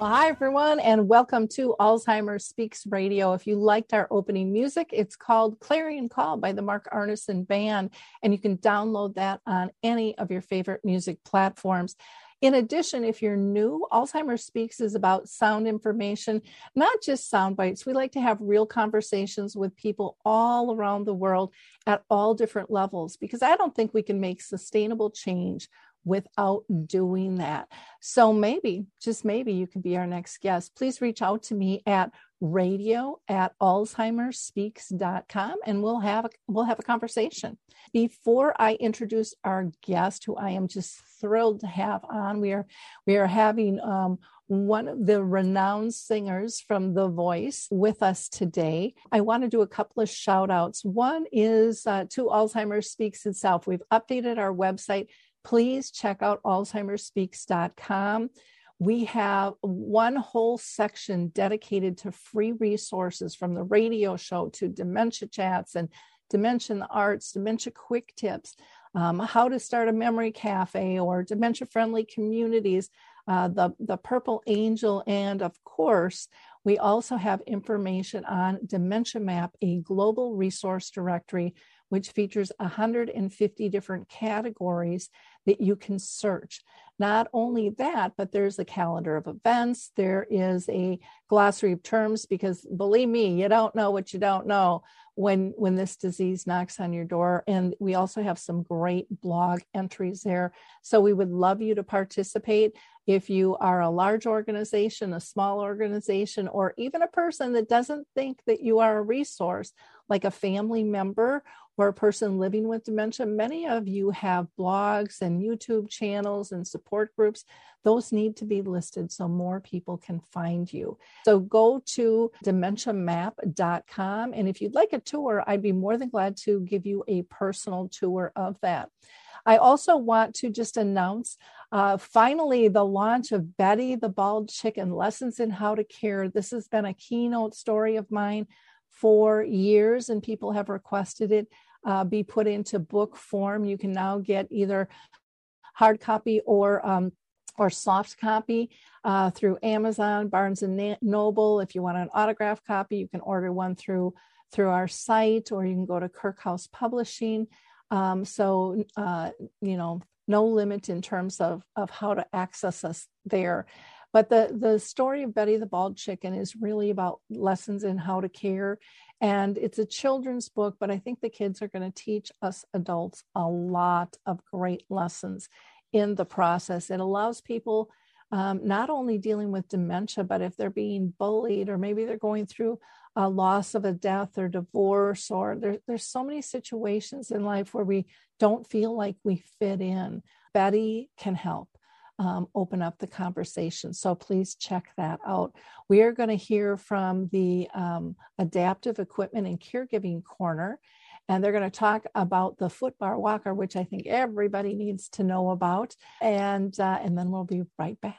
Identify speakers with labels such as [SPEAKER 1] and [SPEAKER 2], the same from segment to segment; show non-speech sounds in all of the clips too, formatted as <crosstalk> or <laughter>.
[SPEAKER 1] Well, hi, everyone, and welcome to Alzheimer's Speaks Radio. If you liked our opening music, it's called Clarion Call by the Mark Arneson Band, and you can download that on any of your favorite music platforms. In addition, if you're new, Alzheimer's Speaks is about sound information, not just sound bites. We like to have real conversations with people all around the world at all different levels because I don't think we can make sustainable change without doing that. So maybe, just maybe, you can be our next guest. Please reach out to me at radio at alzheimersspeaks.com and we'll have a, we'll have a conversation. Before I introduce our guest, who I am just thrilled to have on, we are we are having um, one of the renowned singers from The Voice with us today. I want to do a couple of shout outs. One is uh, to Alzheimer's Speaks itself. We've updated our website please check out alzheimersspeaks.com. We have one whole section dedicated to free resources from the radio show to dementia chats and dementia in the arts, dementia quick tips, um, how to start a memory cafe or dementia friendly communities, uh, the, the Purple Angel, and of course, we also have information on Dementia Map, a global resource directory which features 150 different categories that you can search. Not only that, but there's a calendar of events, there is a glossary of terms, because believe me, you don't know what you don't know when when this disease knocks on your door. And we also have some great blog entries there. So we would love you to participate. If you are a large organization a small organization or even a person that doesn't think that you are a resource like a family member or a person living with dementia, many of you have blogs and YouTube channels and support groups. Those need to be listed so more people can find you. So go to dementiamap.com. And if you'd like a tour, I'd be more than glad to give you a personal tour of that. I also want to just announce uh, finally the launch of Betty the Bald Chicken Lessons in How to Care. This has been a keynote story of mine for years, and people have requested it uh, be put into book form. You can now get either hard copy or um, or soft copy uh, through Amazon, Barnes and Noble. If you want an autograph copy, you can order one through through our site, or you can go to Kirkhouse Publishing. Um, so uh, you know, no limit in terms of of how to access us there. But the the story of Betty the Bald Chicken is really about lessons in how to care and it's a children's book, but I think the kids are going to teach us adults a lot of great lessons in the process. It allows people um, not only dealing with dementia, but if they're being bullied or maybe they're going through a loss of a death or divorce, or there, there's so many situations in life where we don't feel like we fit in. Betty can help um, open up the conversation. So please check that out. We are going to hear from the um, Adaptive Equipment and Caregiving Corner, and they're going to talk about the footbar walker, which I think everybody needs to know about. And uh, and then we'll be right back.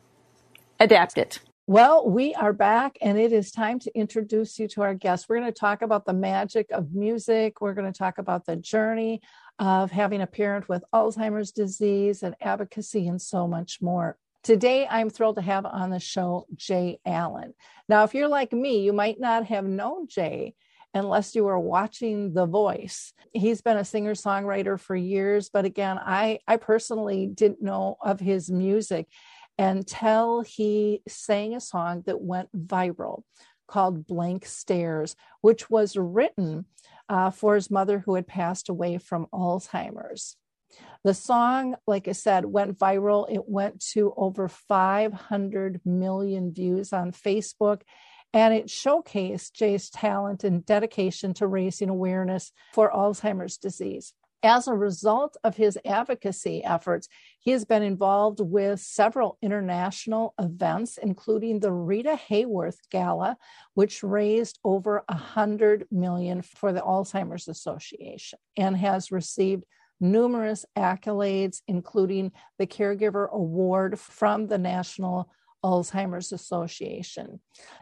[SPEAKER 2] adapt it.
[SPEAKER 1] Well, we are back and it is time to introduce you to our guest. We're going to talk about the magic of music. We're going to talk about the journey of having a parent with Alzheimer's disease and advocacy and so much more. Today, I'm thrilled to have on the show Jay Allen. Now, if you're like me, you might not have known Jay unless you were watching The Voice. He's been a singer songwriter for years, but again, I, I personally didn't know of his music until he sang a song that went viral called Blank Stares, which was written uh, for his mother who had passed away from Alzheimer's. The song, like I said, went viral. It went to over 500 million views on Facebook, and it showcased Jay's talent and dedication to raising awareness for Alzheimer's disease. As a result of his advocacy efforts, he has been involved with several international events, including the Rita Hayworth Gala, which raised over a hundred million for the Alzheimer's Association and has received numerous accolades, including the Caregiver Award from the National Alzheimer's Association.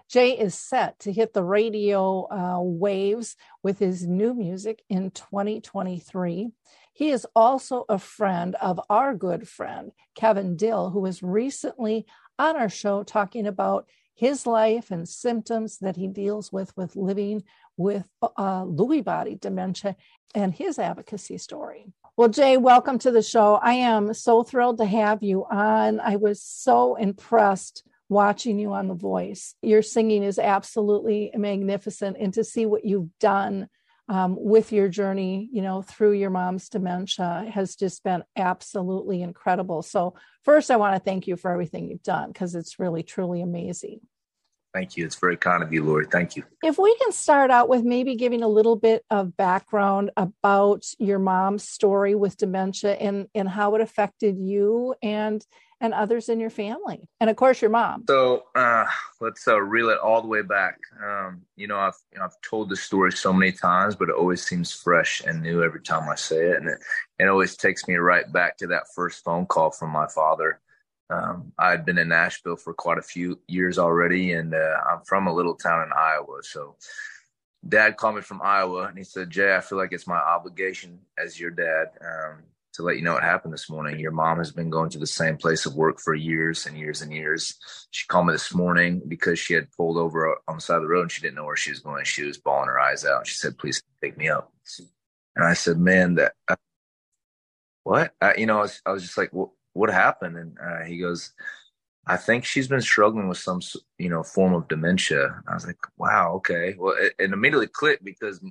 [SPEAKER 1] Jay is set to hit the radio uh, waves with his new music in 2023. He is also a friend of our good friend, Kevin Dill, who was recently on our show talking about his life and symptoms that he deals with with living with uh, Lewy body dementia and his advocacy story. Well, Jay, welcome to the show. I am so thrilled to have you on. I was so impressed watching you on The Voice. Your singing is absolutely magnificent, and to see what you've done um, with your journey, you know, through your mom's dementia has just been absolutely incredible. So, first, I want to thank you for everything you've done because it's really, truly amazing.
[SPEAKER 3] Thank you. It's very kind of you, Lori. Thank you.
[SPEAKER 1] If we can start out with maybe giving a little bit of background about your mom's story with dementia and, and how it affected you and and others in your family, and of course your mom.
[SPEAKER 3] So uh, let's uh, reel it all the way back. Um, you know, I've you know, I've told this story so many times, but it always seems fresh and new every time I say it, and it, it always takes me right back to that first phone call from my father um, I'd been in Nashville for quite a few years already, and uh, I'm from a little town in Iowa. So, Dad called me from Iowa, and he said, "Jay, I feel like it's my obligation as your dad um, to let you know what happened this morning. Your mom has been going to the same place of work for years and years and years. She called me this morning because she had pulled over on the side of the road and she didn't know where she was going. She was bawling her eyes out. She said, "Please pick me up." And I said, "Man, that." Uh, what? I, you know, I was, I was just like, well, what happened? And uh, he goes, I think she's been struggling with some, you know, form of dementia. I was like, wow, okay. Well, it, it immediately clicked because,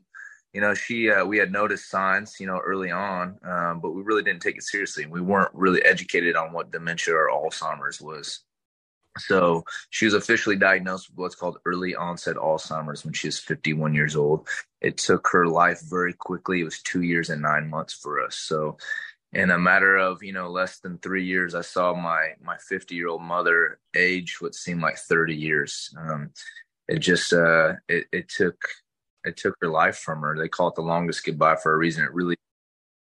[SPEAKER 3] you know, she, uh, we had noticed signs, you know, early on, um, but we really didn't take it seriously. We weren't really educated on what dementia or Alzheimer's was. So she was officially diagnosed with what's called early onset Alzheimer's when she was 51 years old. It took her life very quickly. It was two years and nine months for us. So in a matter of you know less than three years i saw my my 50 year old mother age what seemed like 30 years. Um, it just uh it, it took it took her life from her. They call it the longest goodbye for a reason. It really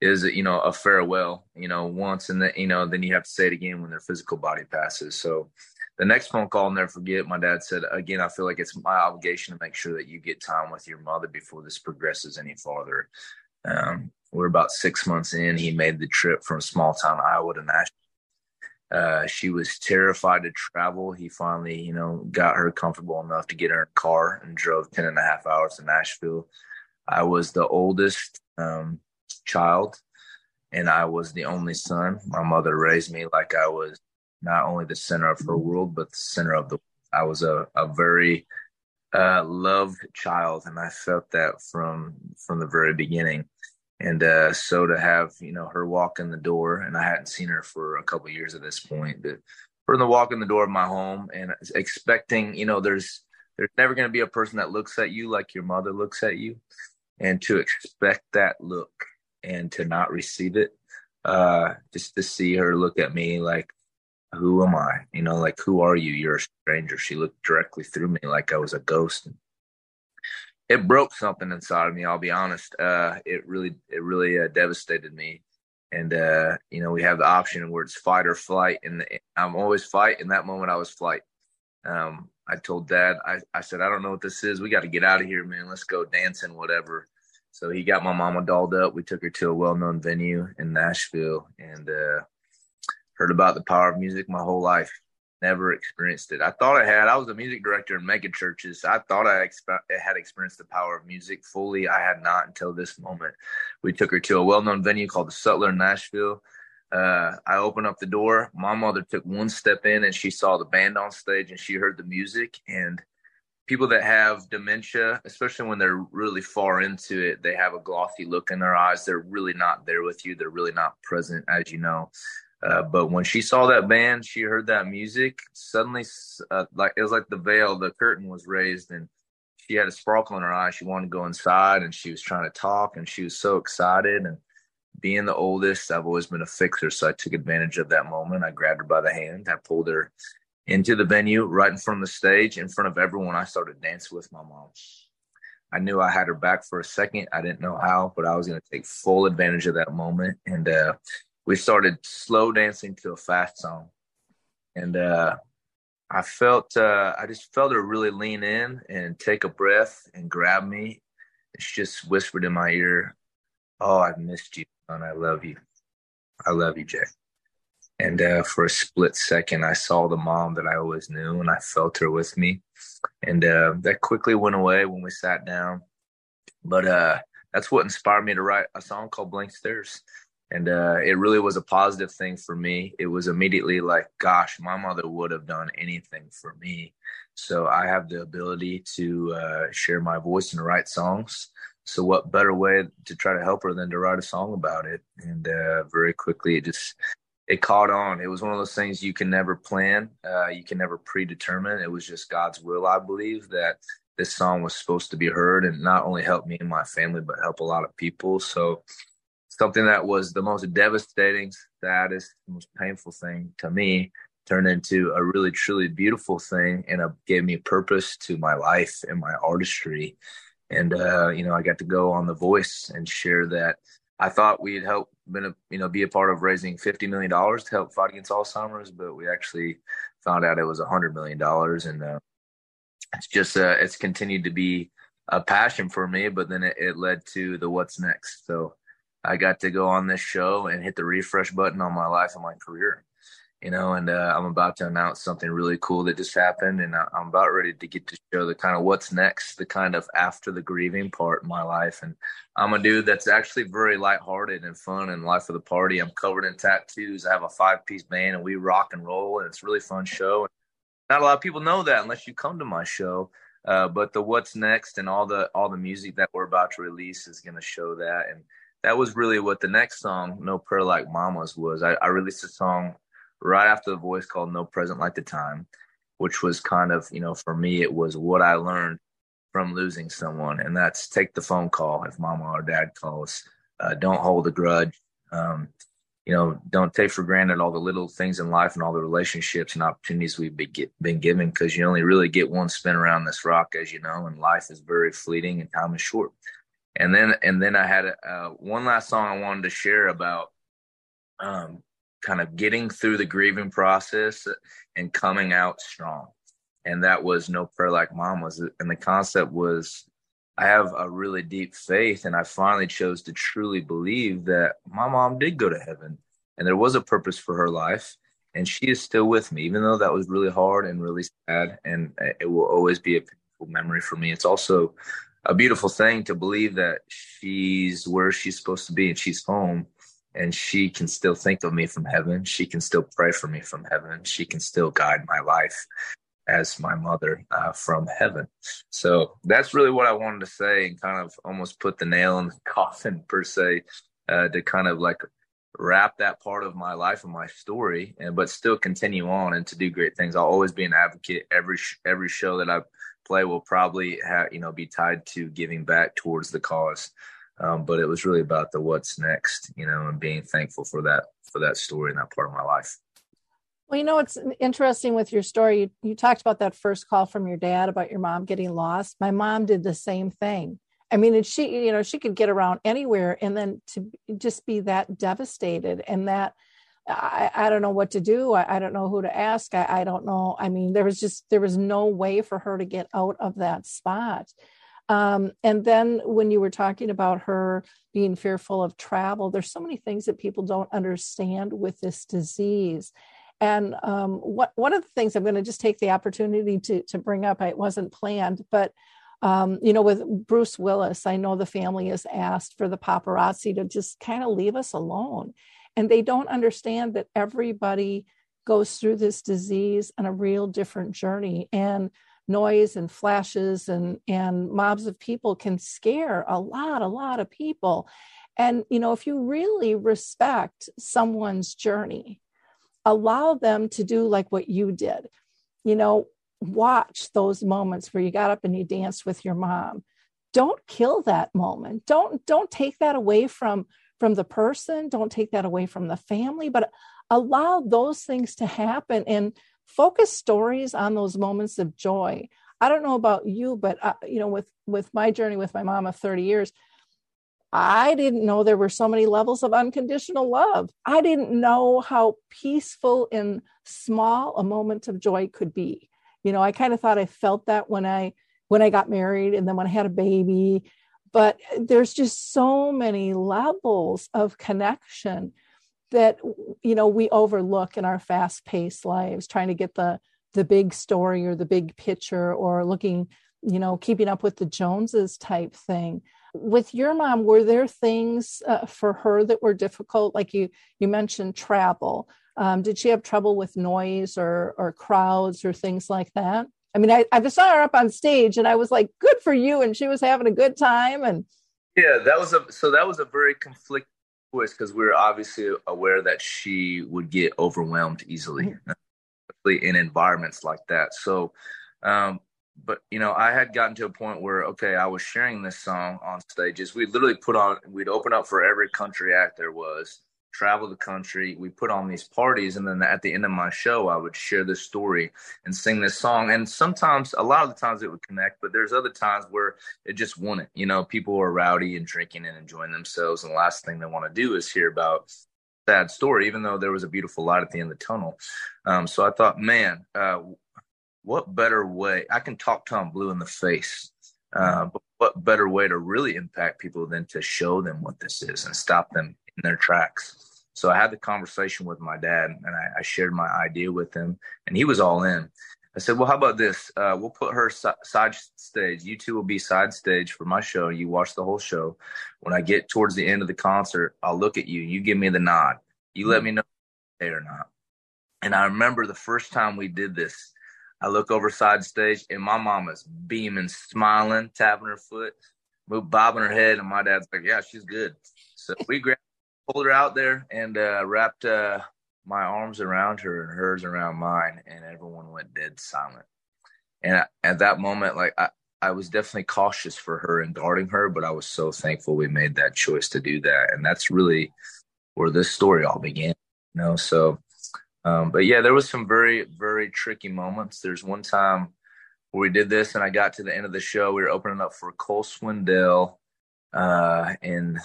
[SPEAKER 3] is you know a farewell you know once and then you know then you have to say it again when their physical body passes. So the next phone call i'll never forget my dad said again i feel like it's my obligation to make sure that you get time with your mother before this progresses any farther. Um, we're about six months in. He made the trip from small town Iowa to Nashville. Uh, she was terrified to travel. He finally, you know, got her comfortable enough to get her in a car and drove 10 and a half hours to Nashville. I was the oldest um, child and I was the only son. My mother raised me like I was not only the center of her world, but the center of the world. I was a, a very uh, loved child, and I felt that from from the very beginning. And uh, so to have you know her walk in the door, and I hadn't seen her for a couple years at this point, but from the walk in the door of my home and expecting, you know, there's there's never going to be a person that looks at you like your mother looks at you, and to expect that look and to not receive it, uh, just to see her look at me like, who am I? You know, like who are you? You're a stranger. She looked directly through me like I was a ghost. It broke something inside of me. I'll be honest. Uh, it really, it really uh, devastated me and uh, you know we have the option where it's fight or flight, and I'm always fight. In that moment, I was flight. Um, I told Dad, I, I said, I don't know what this is. We got to get out of here, man. Let's go dancing, whatever. So he got my mama dolled up. We took her to a well-known venue in Nashville, and uh, heard about the power of music my whole life never experienced it. I thought I had. I was a music director in mega churches. I thought I had experienced the power of music fully. I had not until this moment. We took her to a well-known venue called the Sutler in Nashville. Uh, I opened up the door. My mother took one step in and she saw the band on stage and she heard the music. And people that have dementia, especially when they're really far into it, they have a glossy look in their eyes. They're really not there with you. They're really not present, as you know. Uh, but when she saw that band, she heard that music. Suddenly, uh, like it was like the veil, the curtain was raised, and she had a sparkle in her eye. She wanted to go inside, and she was trying to talk, and she was so excited. And being the oldest, I've always been a fixer, so I took advantage of that moment. I grabbed her by the hand, I pulled her into the venue, right in front of the stage, in front of everyone. I started dancing with my mom. I knew I had her back for a second. I didn't know how, but I was going to take full advantage of that moment. And uh, we started slow dancing to a fast song. And uh, I felt, uh, I just felt her really lean in and take a breath and grab me. She just whispered in my ear, Oh, I've missed you, and I love you. I love you, Jay. And uh, for a split second, I saw the mom that I always knew, and I felt her with me. And uh, that quickly went away when we sat down. But uh, that's what inspired me to write a song called Blank Stares and uh, it really was a positive thing for me. It was immediately like, gosh, my mother would have done anything for me. So I have the ability to uh, share my voice and write songs. So what better way to try to help her than to write a song about it? And uh, very quickly, it just it caught on. It was one of those things you can never plan, uh, you can never predetermine. It was just God's will, I believe, that this song was supposed to be heard and not only help me and my family, but help a lot of people. So something that was the most devastating, saddest, most painful thing to me turned into a really truly beautiful thing and it gave me purpose to my life and my artistry. And uh, you know i got to go on the voice and share that. I thought we'd help been a, you know be a part of raising 50 million dollars to help fight against alzheimer's but we actually found out it was 100 million dollars. And uh, it's just uh, it's continued to be a passion for me but then it, it led to the what's next. So I got to go on this show and hit the refresh button on my life and my career, you know, and uh, I'm about to announce something really cool that just happened. And I'm about ready to get to show the kind of what's next, the kind of after the grieving part in my life. And I'm a dude that's actually very lighthearted and fun and life of the party. I'm covered in tattoos. I have a five piece band and we rock and roll and it's really fun show. Not a lot of people know that unless you come to my show. Uh, but the what's next and all the all the music that we're about to release is going to show that and that was really what the next song, No Prayer Like Mama's, was. I, I released a song right after the voice called No Present Like the Time, which was kind of, you know, for me, it was what I learned from losing someone. And that's take the phone call if mama or dad calls. Uh, don't hold a grudge. Um, you know, don't take for granted all the little things in life and all the relationships and opportunities we've been given because you only really get one spin around this rock, as you know, and life is very fleeting and time is short and then and then I had uh, one last song I wanted to share about um, kind of getting through the grieving process and coming out strong, and that was no prayer like mama's. And the concept was I have a really deep faith, and I finally chose to truly believe that my mom did go to heaven, and there was a purpose for her life. And she is still with me, even though that was really hard and really sad, and it will always be a painful memory for me. It's also a beautiful thing to believe that she's where she's supposed to be and she's home and she can still think of me from heaven. She can still pray for me from heaven. She can still guide my life as my mother uh, from heaven. So that's really what I wanted to say and kind of almost put the nail in the <laughs> coffin per se uh, to kind of like wrap that part of my life and my story, and but still continue on and to do great things. I'll always be an advocate. Every every show that I play will probably have you know be tied to giving back towards the cause. Um, but it was really about the what's next, you know, and being thankful for that for that story and that part of my life.
[SPEAKER 1] Well, you know, it's interesting with your story. You, you talked about that first call from your dad about your mom getting lost. My mom did the same thing. I mean, and she, you know, she could get around anywhere and then to just be that devastated and that I, I don't know what to do. I, I don't know who to ask. I, I don't know. I mean, there was just, there was no way for her to get out of that spot. Um, and then when you were talking about her being fearful of travel, there's so many things that people don't understand with this disease. And um, what, one of the things I'm going to just take the opportunity to, to bring up, it wasn't planned, but um, you know, with Bruce Willis, I know the family has asked for the paparazzi to just kind of leave us alone. And they don't understand that everybody goes through this disease on a real different journey. And noise and flashes and, and mobs of people can scare a lot, a lot of people. And, you know, if you really respect someone's journey, allow them to do like what you did. You know, watch those moments where you got up and you danced with your mom don't kill that moment don't don't take that away from from the person don't take that away from the family but allow those things to happen and focus stories on those moments of joy. I don't know about you but uh, you know with with my journey with my mom of 30 years i didn't know there were so many levels of unconditional love. I didn't know how peaceful and small a moment of joy could be. You know i kind of thought i felt that when i when i got married and then when i had a baby but there's just so many levels of connection that you know we overlook in our fast paced lives trying to get the the big story or the big picture or looking you know keeping up with the joneses type thing. With your mom were there things uh, for her that were difficult? Like you you mentioned travel. Um, did she have trouble with noise or or crowds or things like that? I mean, I, I saw her up on stage and I was like, good for you. And she was having a good time. And
[SPEAKER 3] yeah, that was a, so that was a very conflict voice because we were obviously aware that she would get overwhelmed easily, mm-hmm. especially in environments like that. So, um, but you know, I had gotten to a point where, okay, I was sharing this song on stages. We literally put on, we'd open up for every country act there was travel the country. We put on these parties, and then at the end of my show, I would share this story and sing this song. And sometimes, a lot of the times, it would connect, but there's other times where it just wouldn't. You know, people are rowdy and drinking and enjoying themselves, and the last thing they want to do is hear about sad story, even though there was a beautiful light at the end of the tunnel. Um, so I thought, man, uh, what better way? I can talk Tom Blue in the face. Uh, but what better way to really impact people than to show them what this is and stop them in their tracks. So I had the conversation with my dad and I, I shared my idea with him, and he was all in. I said, "Well, how about this? Uh, we'll put her si- side stage. You two will be side stage for my show. You watch the whole show. When I get towards the end of the concert, I'll look at you. You give me the nod. You let me know or not." And I remember the first time we did this. I look over side stage, and my mama's beaming, smiling, tapping her foot, bobbing her head, and my dad's like, "Yeah, she's good." So we grabbed, pulled her out there and uh, wrapped uh, my arms around her and hers around mine, and everyone went dead silent. And at that moment, like I, I was definitely cautious for her and guarding her, but I was so thankful we made that choice to do that, and that's really where this story all began. You know, so. Um, but yeah, there was some very, very tricky moments. There's one time where we did this, and I got to the end of the show. We were opening up for Cole Swindell uh, in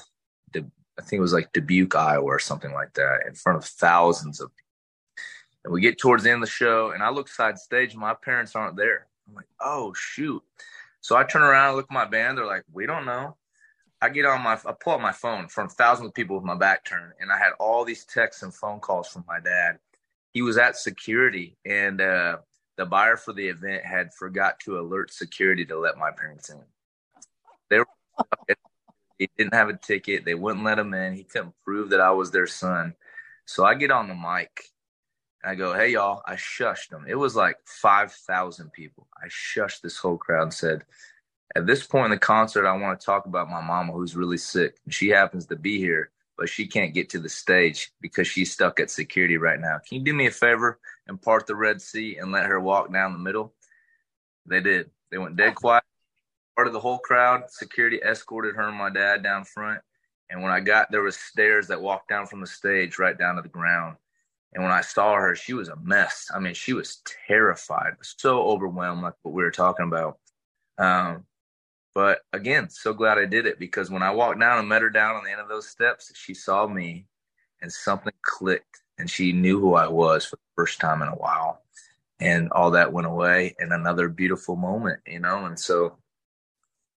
[SPEAKER 3] I think it was like Dubuque, Iowa, or something like that, in front of thousands of people. And we get towards the end of the show, and I look side stage, and my parents aren't there. I'm like, oh shoot! So I turn around and look at my band. They're like, we don't know. I get on my, I pull out my phone from thousands of people with my back turned, and I had all these texts and phone calls from my dad. He was at security, and uh, the buyer for the event had forgot to alert security to let my parents in. They were he didn't have a ticket. They wouldn't let him in. He couldn't prove that I was their son. So I get on the mic. I go, hey, y'all, I shushed them. It was like 5,000 people. I shushed this whole crowd and said, at this point in the concert, I want to talk about my mama who's really sick. She happens to be here. but she can't get to the stage because she's stuck at security right now. Can you do me a favor and part the Red Sea and let her walk down the middle? They did. They went dead quiet. Part of the whole crowd, security escorted her and my dad down front. And when I got there was stairs that walked down from the stage right down to the ground. And when I saw her, she was a mess. I mean, she was terrified, so overwhelmed, like what we were talking about. Um, but again, so glad I did it because when I walked down and met her down on the end of those steps, she saw me and something clicked and she knew who I was for the first time in a while. And all that went away and another beautiful moment, you know? And so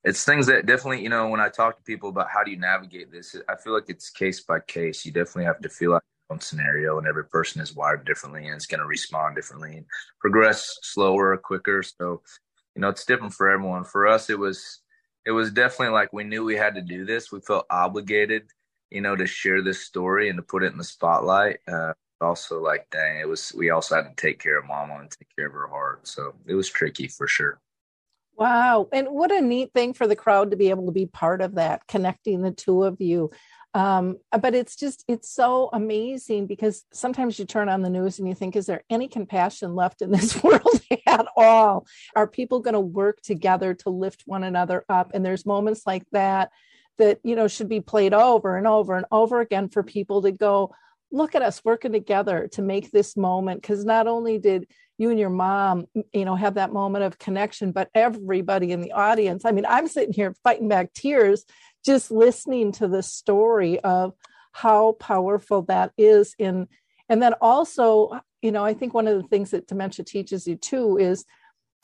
[SPEAKER 3] it's things that definitely, you know, when I talk to people about how do you navigate this, I feel like it's case by case. You definitely have to feel out your own scenario and every person is wired differently and it's going to respond differently and progress slower or quicker. So, you know, it's different for everyone. For us, it was, it was definitely like we knew we had to do this. We felt obligated, you know, to share this story and to put it in the spotlight. Uh, also, like, dang, it was, we also had to take care of mama and take care of her heart. So it was tricky for sure.
[SPEAKER 1] Wow. And what a neat thing for the crowd to be able to be part of that, connecting the two of you. Um, but it's just, it's so amazing because sometimes you turn on the news and you think, is there any compassion left in this <laughs> world at all? Are people going to work together to lift one another up? And there's moments like that that, you know, should be played over and over and over again for people to go, look at us working together to make this moment. Because not only did you and your mom, you know, have that moment of connection, but everybody in the audience. I mean, I'm sitting here fighting back tears just listening to the story of how powerful that is in and then also you know i think one of the things that dementia teaches you too is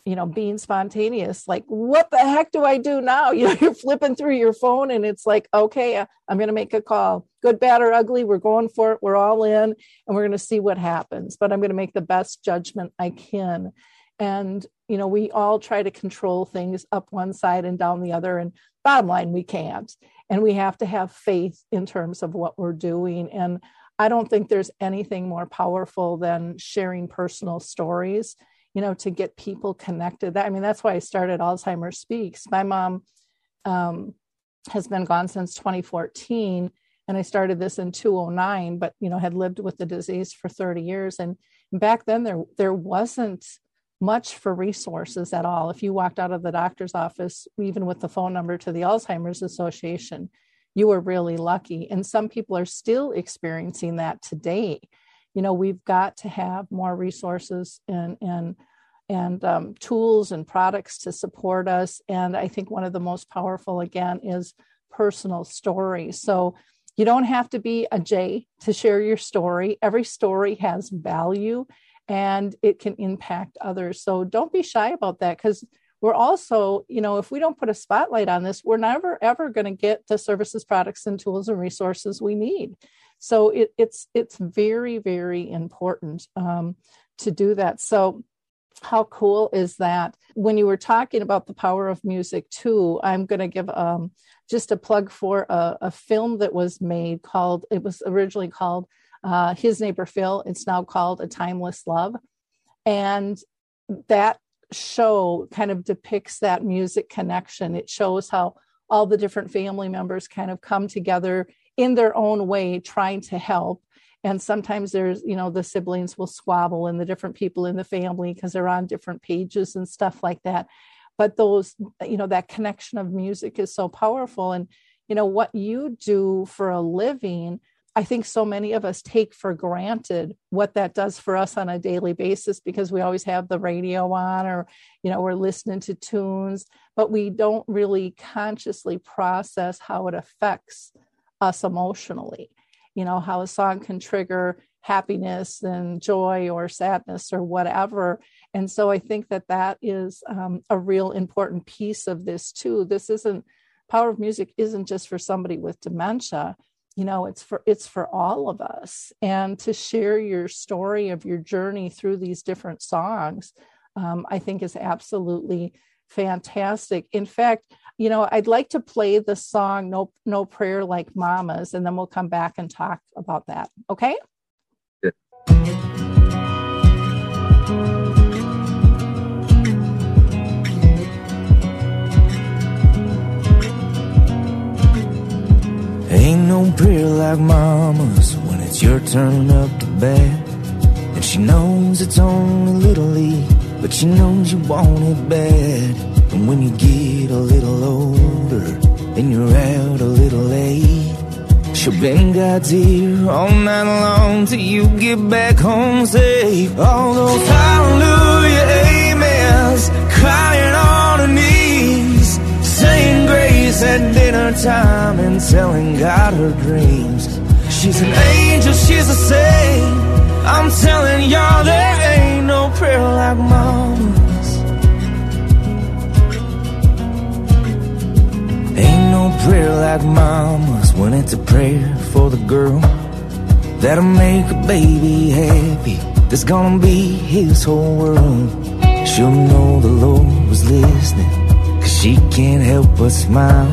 [SPEAKER 1] you know being spontaneous like what the heck do i do now? <laughs> You know you're flipping through your phone and it's like okay uh, i'm going to make a call. Good bad or ugly we're going for it. We're all in and we're going to see what happens but i'm going to make the best judgment i can. And you know we all try to control things up one side and down the other and bottom line we can't. And we have to have faith in terms of what we're doing. And i don't think there's anything more powerful than sharing personal stories you know to get people connected i mean that's why i started alzheimer's speaks my mom um, has been gone since 2014 and i started this in 2009. but you know had lived with the disease for 30 years and back then there there wasn't much for resources at all. If you walked out of the doctor's office, even with the phone number to the Alzheimer's Association, you were really lucky. And some people are still experiencing that today. You know, we've got to have more resources and and and um, tools and products to support us. And I think one of the most powerful, again, is personal stories. So you don't have to be a Jay to share your story. Every story has value and it can impact others. So don't be shy about that because we're also, you know, if we don't put a spotlight on this, we're never ever going to get the services, products, and tools and resources we need. So it, it's it's very very important um, to do that. So how cool is that? When you were talking about the power of music too, I'm going to give um, just a plug for a, a film that was made called. It was originally called uh, His Neighbor Phil. It's now called A Timeless Love. And that show kind of depicts that music connection. It shows how all the different family members kind of come together in their own way, trying to help. And sometimes there's, you know, the siblings will squabble and the different people in the family because they're on different pages and stuff like that. But those, you know, that connection of music is so powerful. And, you know, what you do for a living I think so many of us take for granted what that does for us on a daily basis because we always have the radio on or, you know, we're listening to tunes, but we don't really consciously process how it affects us emotionally. You know, how a song can trigger happiness and joy or sadness or whatever. And so I think that that is um, a real important piece of this too. This isn't, power of music isn't just for somebody with dementia you know it's for it's for all of us and to share your story of your journey through these different songs um, i think is absolutely fantastic in fact you know i'd like to play the song no no prayer like mamas and then we'll come back and talk about that okay yeah.
[SPEAKER 4] Ain't no prayer like mama's when it's your turn up to bat. And she knows it's only Little League, but she knows you want it bad. And when you get a little older and you're out a little late, she'll bend God's ear all night long till you get back home safe. All those hallelujah amens, crying on her knees, saying grace at dinner time and telling God her dreams. She's an angel, she's a saint. I'm telling y'all there ain't no prayer like mama's. Ain't no prayer like mama's when it's a prayer for the girl that'll make a baby happy. That's gonna be his whole world. She'll know the Lord was listening, cause she can't help but smile.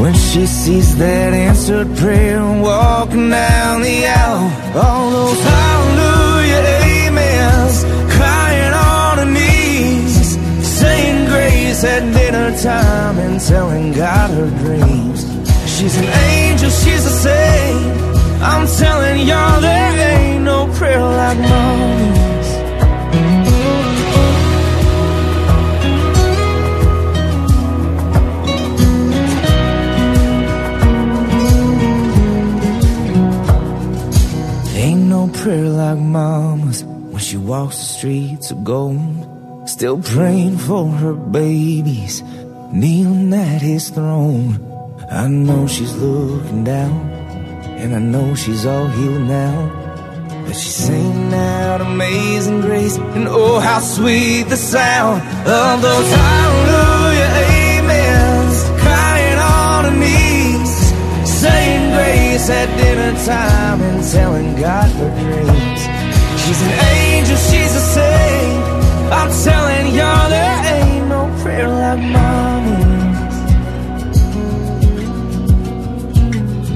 [SPEAKER 4] When she sees that answered prayer walking down the aisle, all those hallelujah dinner time and telling God her dreams. She's an angel, she's a saint. I'm telling y'all there ain't no prayer like mama's. Ain't no prayer like mama's when she walks the streets of gold. Still praying for her babies, kneeling at his throne. I know she's looking down, and I know she's all healed now. But she's singing out amazing grace, and oh, how sweet the sound of those hallelujah amens, crying on her knees, saying grace at dinner time and telling God her dreams. She's an angel, she's a saint. I'm telling y'all there ain't no prayer like mama's.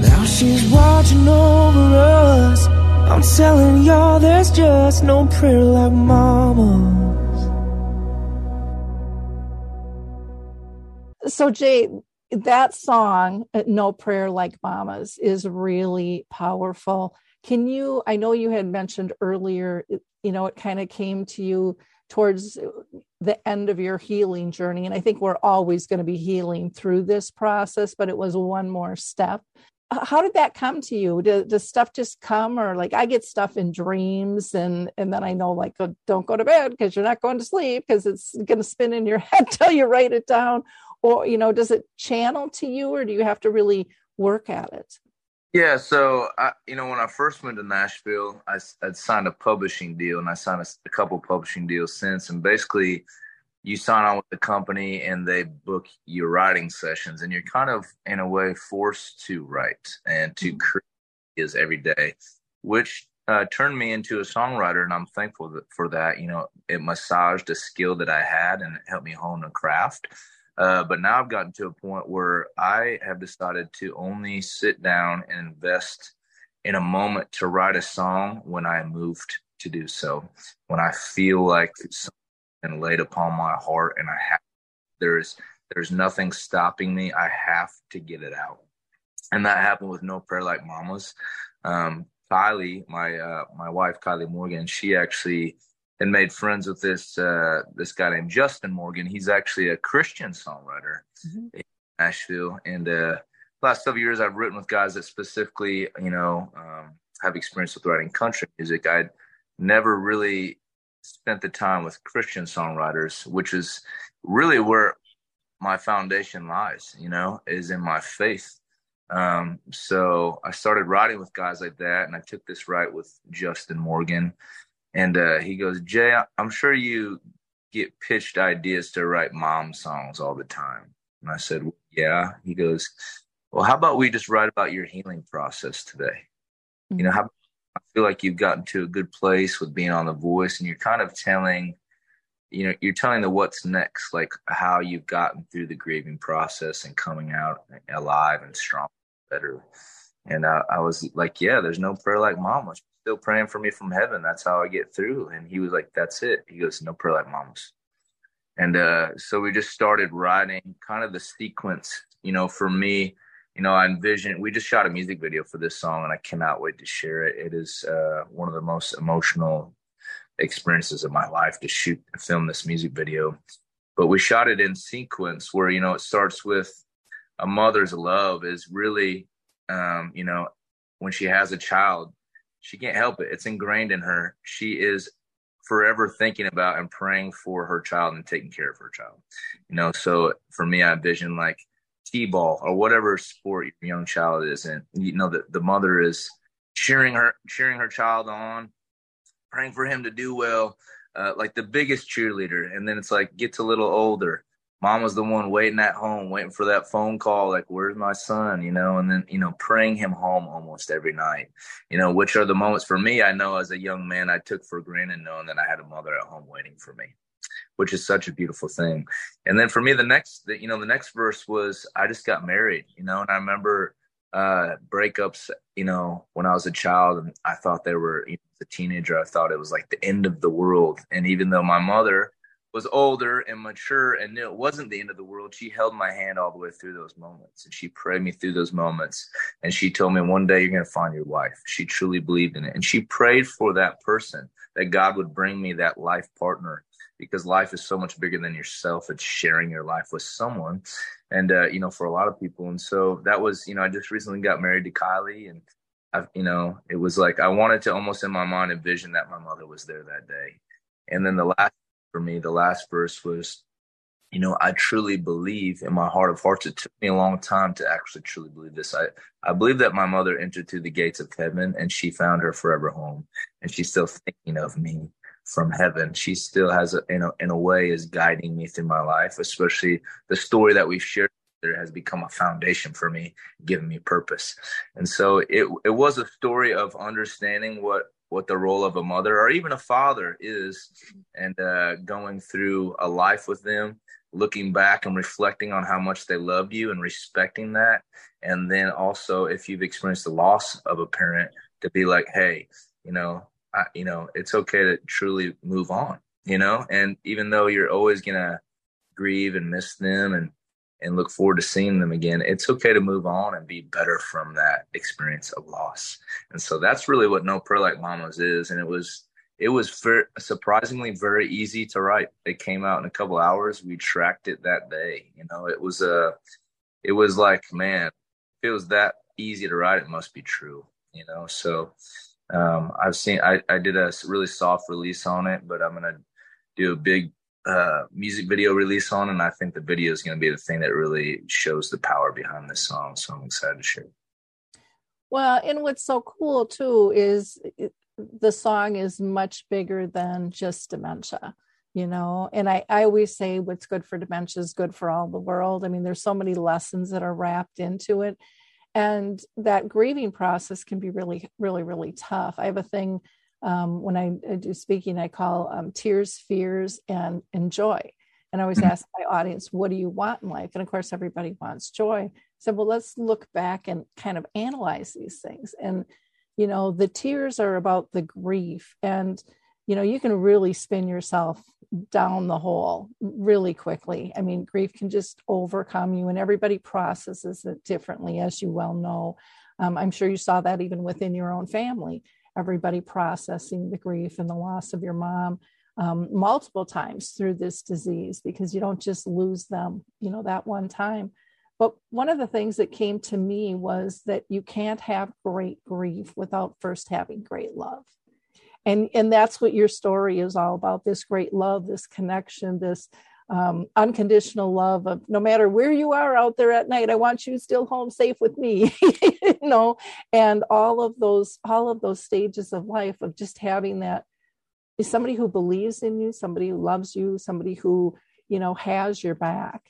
[SPEAKER 4] Now she's watching over us. I'm telling y'all there's just no prayer like mama's.
[SPEAKER 1] So, Jay, that song, No Prayer Like Mama's, is really powerful. Can you? I know you had mentioned earlier, you know, it kind of came to you towards the end of your healing journey. And I think we're always going to be healing through this process, but it was one more step. How did that come to you? Does, does stuff just come, or like I get stuff in dreams, and and then I know like don't go to bed because you're not going to sleep because it's going to spin in your <laughs> head till you write it down, or you know, does it channel to you, or do you have to really work at it?
[SPEAKER 3] Yeah, so I, you know, when I first went to Nashville, I, would signed a publishing deal, and I signed a couple publishing deals since. And basically, you sign on with the company, and they book your writing sessions, and you're kind of in a way forced to write and to create is every day, which uh, turned me into a songwriter, and I'm thankful that, for that. You know, it massaged a skill that I had, and it helped me hone a craft. Uh, but now I've gotten to a point where I have decided to only sit down and invest in a moment to write a song when I am moved to do so. When I feel like something been laid upon my heart and I have there's there's nothing stopping me. I have to get it out. And that happened with No Prayer Like Mama's. Um, Kylie, my uh, my wife Kylie Morgan, she actually had made friends with this uh, this guy named Justin Morgan. He's actually a Christian songwriter
[SPEAKER 1] Mhm.
[SPEAKER 3] in Nashville. And uh, last several years, I've written with guys that specifically, you know, um, have experience with writing country music. I'd never really spent the time with Christian songwriters, which is really where my foundation lies. You know, is in my faith. Um, so I started writing with guys like that, and I took this right with Justin Morgan. And uh, he goes, Jay, I'm sure you get pitched ideas to write mom songs all the time. And I said, Yeah. He goes, Well, how about we just write about your healing process today? You know, how I feel like you've gotten to a good place with being on The Voice, and you're kind of telling, you know, you're telling the what's next, like how you've gotten through the grieving process and coming out alive and strong, better. And I, I was like, yeah, there's no prayer like mama. Still praying for me from heaven. That's how I get through. And he was like, that's it. He goes, no prayer like mama's. And uh, so we just started writing kind of the sequence. You know, for me, you know, I envision we just shot a music video for this song and I cannot wait to share it. It is uh, one of the most emotional experiences of my life to shoot and film this music video. But we shot it in sequence where, you know, it starts with a mother's love is really, um, you know, when she has a child, she can't help it. It's ingrained in her. She is forever thinking about and praying for her child and taking care of her child. You know, so for me, I envision like t-ball or whatever sport your young child is in. You know, the, the mother is cheering her cheering her child on, praying for him to do well, uh, like the biggest cheerleader. And then it's like gets a little older. Mom was the one waiting at home, waiting for that phone call, like, where's my son? You know, and then, you know, praying him home almost every night, you know, which are the moments for me, I know as a young man, I took for granted knowing that I had a mother at home waiting for me which is such a beautiful thing. And then for me, the next, you know, the next verse was I just got married, you know, and I remember uh, breakups, you know, when I was a child, and I thought they were, you know, a teenager, I thought it was like the end of the world. And even though my mother was older and mature and knew it wasn't the end of the world, she held my hand all the way through those moments and she prayed me through those moments. And she told me one day you're going to find your wife. She truly believed in it. And she prayed for that person that God would bring me that life partner because life is so much bigger than yourself. It's sharing your life with someone, and uh, you know, for a lot of people. And so that was, you know, I just recently got married to Kylie, and I've, you know, it was like I wanted to almost in my mind envision that my mother was there that day. And then the last for me, the last verse was, you know, I truly believe in my heart of hearts. It took me a long time to actually truly believe this. I, I believe that my mother entered through the gates of heaven and she found her forever home and she's still thinking of me from heaven. She still has, a, in a, in a way, is guiding me through my life. Especially the story that we've shared there has become a foundation for me, giving me purpose. And so it it was a story of understanding what what the role of a mother or even a father is, and uh, going through a life with them, looking back and reflecting on how much they loved you and respecting that, and then also if you've experienced the loss of a parent, to be like, hey, you know, I, you know, it's okay to truly move on, you know, and even though you're always to grieve and miss them and, and look forward to seeing them again, it's okay to move on and be better from that experience of loss. And so that's really what No Like Mama's is. And it was, it was surprisingly very easy to write. It came out in a couple hours. We tracked it that day. You know, it was a, uh, it was like, man, if it was that easy to write, it must be true. You know, so um, I've seen I, I did a really soft release on it, but I'm gonna do a big uh, music video release on, and I think the video is gonna be the thing that really shows the power behind this song. So I'm excited to share.
[SPEAKER 1] Well, and what's so cool too is the song is much bigger than just dementia you know and I, I always say what's good for dementia is good for all the world i mean there's so many lessons that are wrapped into it and that grieving process can be really really really tough i have a thing um, when I, I, do speaking i call um, tears fears and, and joy. And i always mm-hmm. ask my audience what do you want in life? And of course everybody wants joy. So well let's look back and kind of analyze these things. And you know the tears are about the grief. And you know you can really spin yourself down the hole really quickly. I mean grief can just overcome you and everybody processes it differently as you well know. Um, i'm sure you saw that even within your own family everybody processing the grief and the loss of your mom um, multiple times through this disease because you don't just lose them you know that one time. But one of the things that came to me was that you can't have great grief without first having great love. And and that's what your story is all about this great love this connection this um, unconditional love of no matter where you are out there at night i want you still home safe with me <laughs> you know? And all of those all of those stages of life of just having that is somebody who believes in you somebody who loves you somebody who you know has your back.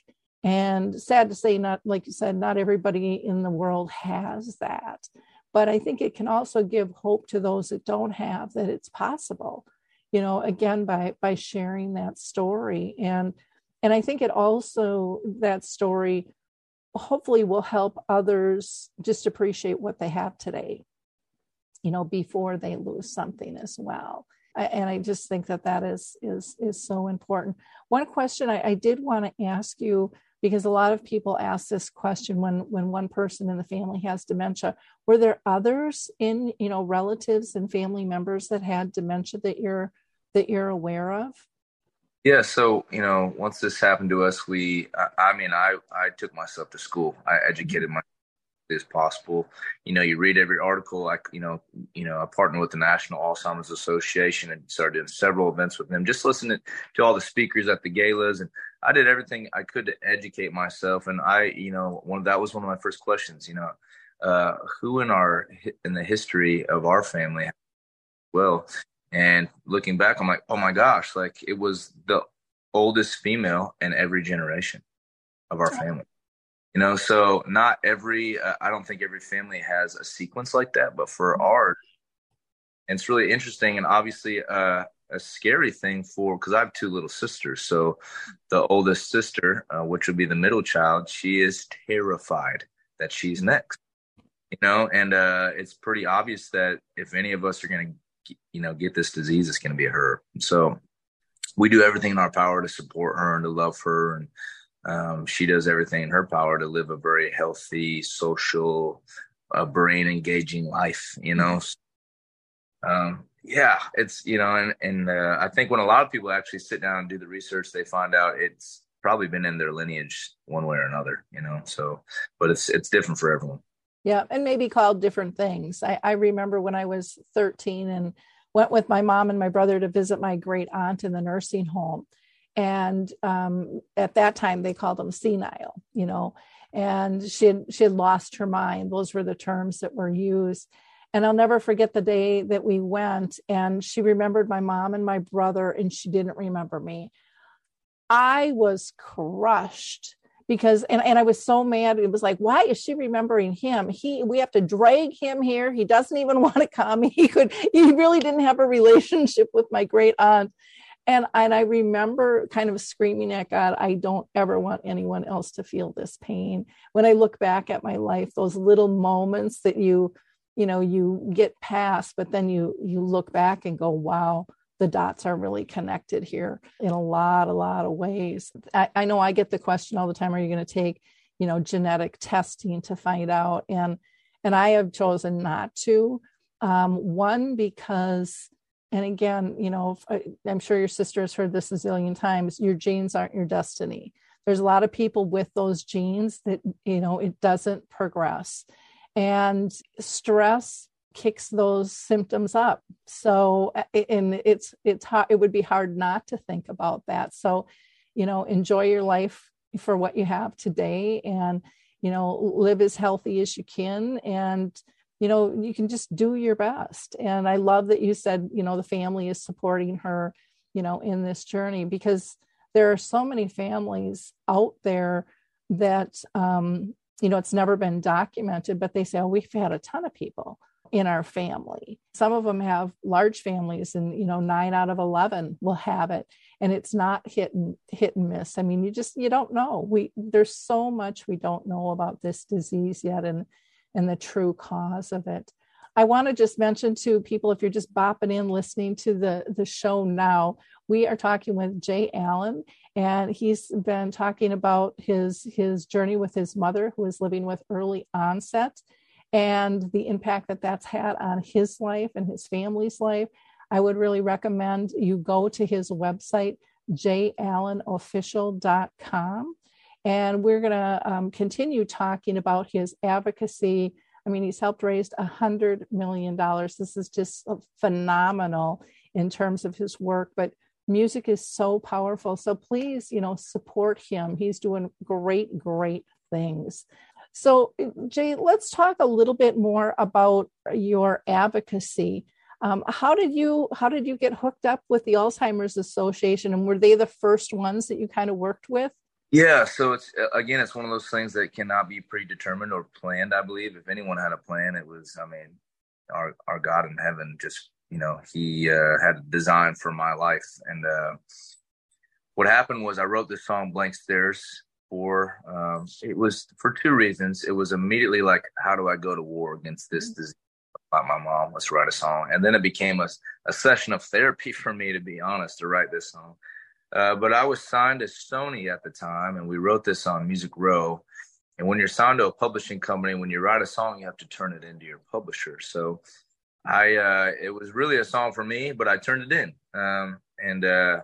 [SPEAKER 1] And sad to say not like you said not everybody in the world has that. But I think it can also give hope to those that don't have that it's possible, you know, again by by sharing that story. And and I think it also that story hopefully will help others just appreciate what they have today, you know, before they lose something as well. and I just think that that is is is so important. One question I, I did want to ask you because a lot of people ask this question when when one person in the family has dementia were there others in you know relatives and family members that had dementia that you're that you're aware of
[SPEAKER 3] yeah so you know once this happened to us we i, I mean i i took myself to school i educated myself as possible. You know, you read every article. Like, you know, you know, I partnered with the National Alzheimer's Association and started doing several events with them. Just listening to all the speakers at the galas, and I did everything I could to educate myself. And I, you know, one that was one of my first questions. You know, uh, who in our in the history of our family, well, and looking back, I'm like, oh my gosh, like it was the oldest female in every generation of our family. You know so not every uh, i don't think every family has a sequence like that but for mm-hmm. ours it's really interesting and obviously uh, a scary thing for because i have two little sisters. So the oldest sister uh, which would be the middle child she is terrified that she's next you know and uh, it's pretty obvious that if any of us are going to you know get this disease it's going to be her so we do everything in our power to support her and to love her and um, she does everything in her power to live a very healthy, social, uh, brain engaging life. You know, um, yeah, it's you know, and and uh, I think when a lot of people actually sit down and do the research, they find out it's probably been in their lineage one way or another. You know, so but it's it's different for everyone.
[SPEAKER 1] Yeah, and maybe called different things. I, I remember when I was 13 and went with my mom and my brother to visit my great aunt in the nursing home. And um, at that time they called them senile you know and she had, she had lost her mind. Those were the terms that were used. And i'll never forget the day that we went and she remembered my mom and my brother and she didn't remember me. I was crushed because and, and i was so mad. It was like why is she remembering him? He we have to drag him here. He doesn't even <laughs> want to come. He could he really didn't have a relationship with my great aunt. And and i remember kind of screaming at god i don't ever want anyone else to feel this pain. When i look back at my life those little moments that you you know you get past but then you you look back and go wow the dots are really connected here in a lot a lot of ways i, I know i get the question all the time are you going to take you know genetic testing to find out and and i have chosen not to um, one because and again, you know, I'm sure your sister has heard this a zillion times your genes aren't your destiny. There's a lot of people with those genes that, you know, it doesn't progress. And stress kicks those symptoms up. So, and it's, it's hard, it would be hard not to think about that. So, you know, enjoy your life for what you have today and, you know, live as healthy as you can and, you know you can just do your best and i love that you said you know the family is supporting her you know in this journey because there are so many families out there that um you know it's never been documented but they say oh we've had a ton of people in our family. Some of them have large families and you know 9 out of 11 will have it and it's not hit and hit and miss. I mean you just you don't know. We there's so much we don't know about this disease yet and and the true cause of it. I want to just mention to people if you're just bopping in listening to the, the show now, we are talking with Jay Allen, and he's been talking about his his journey with his mother who is living with early onset and the impact that that's had on his life and his family's life. I would really recommend you go to his website, jayallenofficial.com and we're going to um, continue talking about his advocacy. I mean, he's helped raise a $100 million. This is just phenomenal in terms of his work, but music is so powerful. So please, you know, support him. He's doing great, great things. So, Jay, let's talk a little bit more about your advocacy. Um, how did you how did you get hooked up with the Alzheimer's Association, and were they the first ones that you kind of worked with?
[SPEAKER 3] Yeah, so it's again, it's one of those things that cannot be predetermined or planned. I believe if anyone had a plan, it was, I mean, our our God in heaven just, you know, He uh, had a design for my life. And uh, what happened was, I wrote this song, "Blank Stares." For um, it was for two reasons. It was immediately like, how do I go to war against this mm-hmm. disease? About my mom, let's write a song, and then it became a a session of therapy <laughs> for me, to be honest, to write this song Uh, but I was signed to Sony at the time, and we wrote this on Music Row. And when you're signed to a publishing company, when you write a song, you have to turn it into your publisher. So I, uh, it was really a song for me, but I turned it in. Um, and uh,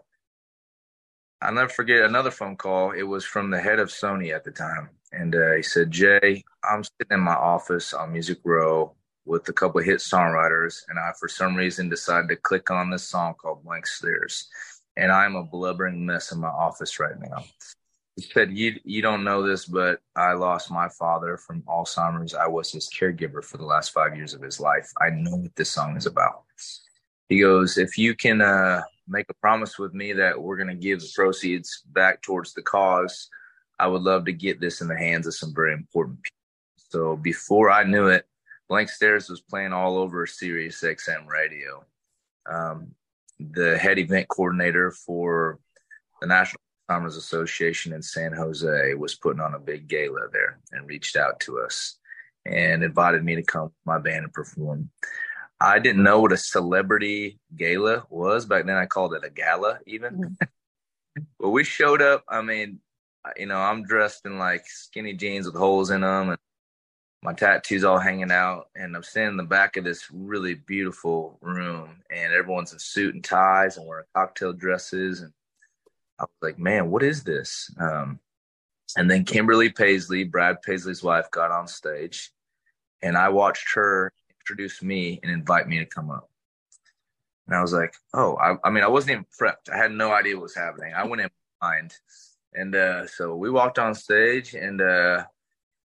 [SPEAKER 3] I'll never forget another phone call. It was from the head of Sony at the time. And uh, he said, Jay, I'm sitting in my office on Music Row with a couple of hit songwriters, and I, for some reason, decided to click on this song called Blank Stares. And I'm a blubbering mess in my office right now. He said, you, you don't know this, but I lost my father from Alzheimer's. I was his caregiver for the last five years of his life. I know what this song is about. He goes, If you can uh, make a promise with me that we're going to give the proceeds back towards the cause, I would love to get this in the hands of some very important people. So before I knew it, Blank Stares was playing all over Sirius XM radio. Um, the head event coordinator for the National Alzheimer's Association in San Jose was putting on a big gala there and reached out to us and invited me to come with my band and perform. I didn't know what a celebrity gala was back then. I called it a gala, even. Mm-hmm. <laughs> but we showed up. I mean, you know, I'm dressed in like skinny jeans with holes in them, and my tattoos all hanging out. And I'm standing in the back of this really beautiful room, and everyone's in suit and ties and wearing cocktail dresses. And I was like, man, what is this? Um, and then Kimberly Paisley, Brad Paisley's wife, got on stage, and I watched her introduce me and invite me to come up. And I was like, oh, I, I mean, I wasn't even prepped. I had no idea what was happening. I went in blind. And uh, so we walked on stage, and uh,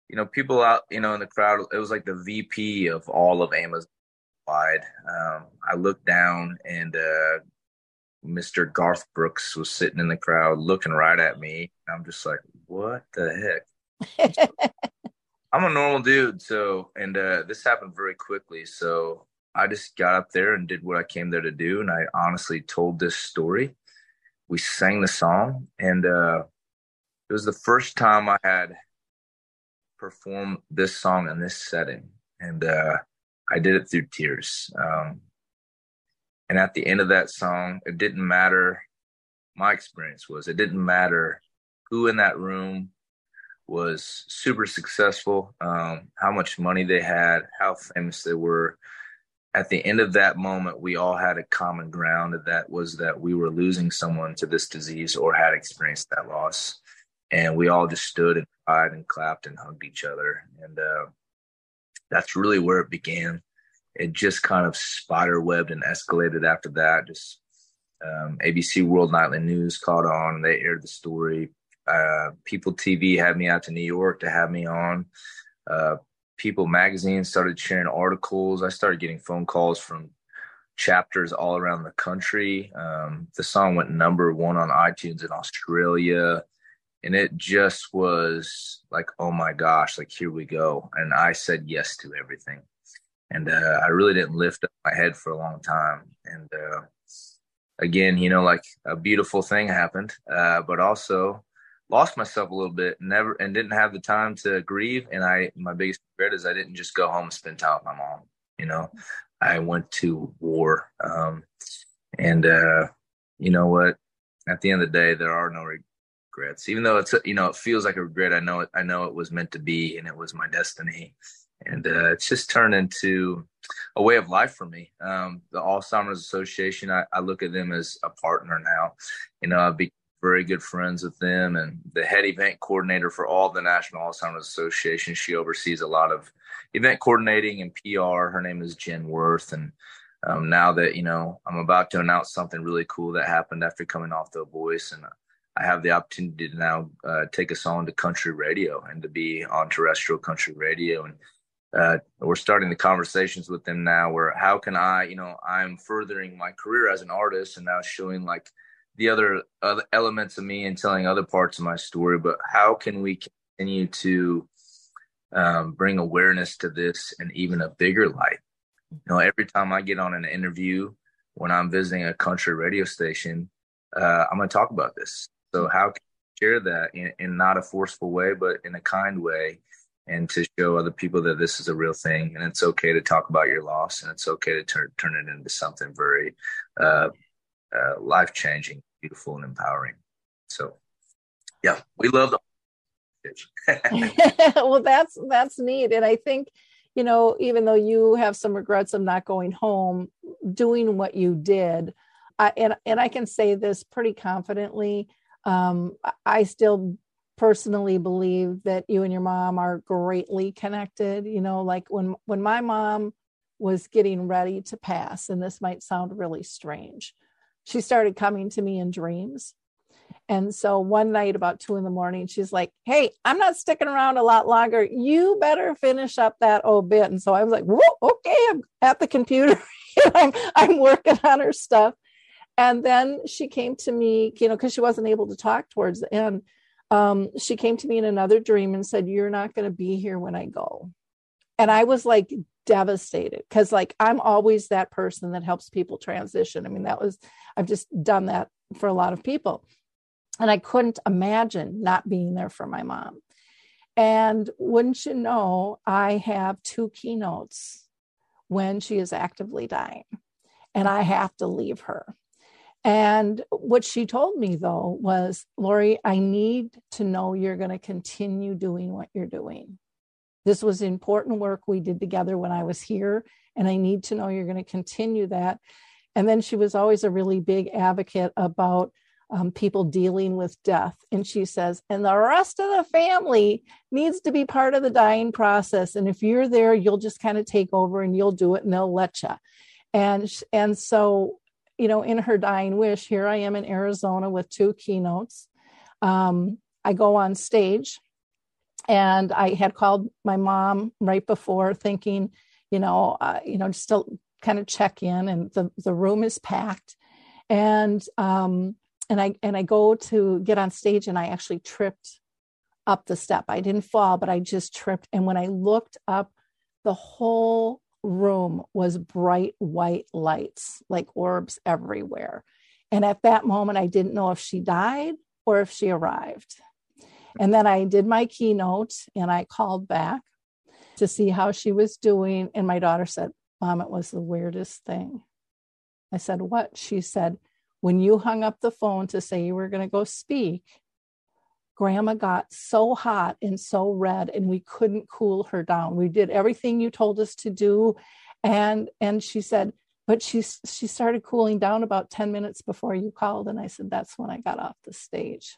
[SPEAKER 3] you know, people out, you know, in the crowd. It was like the VP of all of Amazon wide. Um, I looked down, and uh, Mr. Garth Brooks was sitting in the crowd, looking right at me. I'm just like, what the heck? <laughs> I'm a normal dude, so and uh, this happened very quickly. So I just got up there and did what I came there to do, and I honestly told this story we sang the song, and uh, it was the first time I had performed this song in this setting, and uh, I did it through tears. Um, and at the end of that song, it didn't matter. My experience was it didn't matter who in that room was super successful, um, how much money they had, how famous they were at the end of that moment, we all had a common ground that was that we were losing someone to this disease or had experienced that loss. And we all just stood and cried and clapped and hugged each other. And uh, that's really where it began. It just kind of spider webbed and escalated after that. Just um, ABC World Nightly News caught on. They aired the story. Uh, People TV had me out to New York to have me on. Uh, People magazine started sharing articles. I started getting phone calls from chapters all around the country. Um, the song went number one on iTunes in Australia. And it just was like, oh my gosh, like here we go. And I said yes to everything. And uh, I really didn't lift up my head for a long time. And uh, again, you know, like a beautiful thing happened, uh, but also lost myself a little bit never and didn't have the time to grieve. And i my biggest regret is i didn't just go home and spend time with my mom you know? I went to war um, and uh, you know what? At the end of the day there are no regrets. Even though it's you know it feels like a regret i know it i know it was meant to be and it was my destiny. And uh, it's just turned into a way of life for me. Um, the Alzheimer's Association, I, I, look at them as a partner now. You know, I've very good friends with them and the head event coordinator for all the National Alzheimer's Association. She oversees a lot of event coordinating and PR. Her name is Jen Worth. And um, now that, you know, I'm about to announce something really cool that happened after coming off The Voice. And I have the opportunity to now uh, take us on to country radio and to be on terrestrial country radio. And uh, we're starting the conversations with them now where how can I, you know, I'm furthering my career as an artist and now showing like – the other other elements of me and telling other parts of my story, but how can we continue to um, bring awareness to this and even a bigger light? You know, every time I get on an interview when I'm visiting a country radio station, uh, I'm going to talk about this. So how can I share that in, in not a forceful way, but in a kind way? and to show other people that this is a real thing and it's okay to talk about your loss and it's okay to turn turn it into something very uh, uh, life changing. beautiful and empowering. So, yeah, we love them. <laughs> <laughs>
[SPEAKER 1] well, that's that's neat, and I think you know, even though you have some regrets of not going home, doing what you did, I, and and I can say this pretty confidently. Um, I still personally believe that you and your mom are greatly connected. You know, like when when my mom was getting ready to pass, and this might sound really strange, she started coming to me in dreams and so one night about two in the morning, she's like, Hey, I'm not sticking around a lot longer. You better finish up that obit. And so I was like, Whoa, okay, I'm at the computer. <laughs> I'm, I'm working on her stuff. And then she came to me, you know, because she wasn't able to talk towards the end. Um, she came to me in another dream and said, You're not going to be here when I go. And I was like devastated because, like, I'm always that person that helps people transition. I mean, that was, I've just done that for a lot of people. And I couldn't imagine not being there for my mom. And wouldn't you know, I have two keynotes when she is actively dying, and I have to leave her. And what she told me though was, Lori, I need to know you're going to continue doing what you're doing. This was important work we did together when I was here, and I need to know you're going to continue that. And then she was always a really big advocate about um, people dealing with death. And she says, and the rest of the family needs to be part of the dying process. And if you're there, you'll just kind of take over and you'll do it and they'll let you. And, and so, you know, in her dying wish, here I am in Arizona with two keynotes. Um, I go on stage and I had called my mom right before thinking, you know, uh, you know, just to kind of check in and the, the room is packed. And, um, and I and I go to get on stage and I actually tripped up the step. I didn't fall, but I just tripped. And when I looked up, the whole room was bright white lights, like orbs everywhere. And at that moment, I didn't know if she died or if she arrived. And then I did my keynote and I called back to see how she was doing. And my daughter said, Mom, it was the weirdest thing. I said, What? She said, when you hung up the phone to say you were going to go speak, grandma got so hot and so red and we couldn't cool her down. We did everything you told us to do and and she said but she she started cooling down about 10 minutes before you called and I said that's when I got off the stage.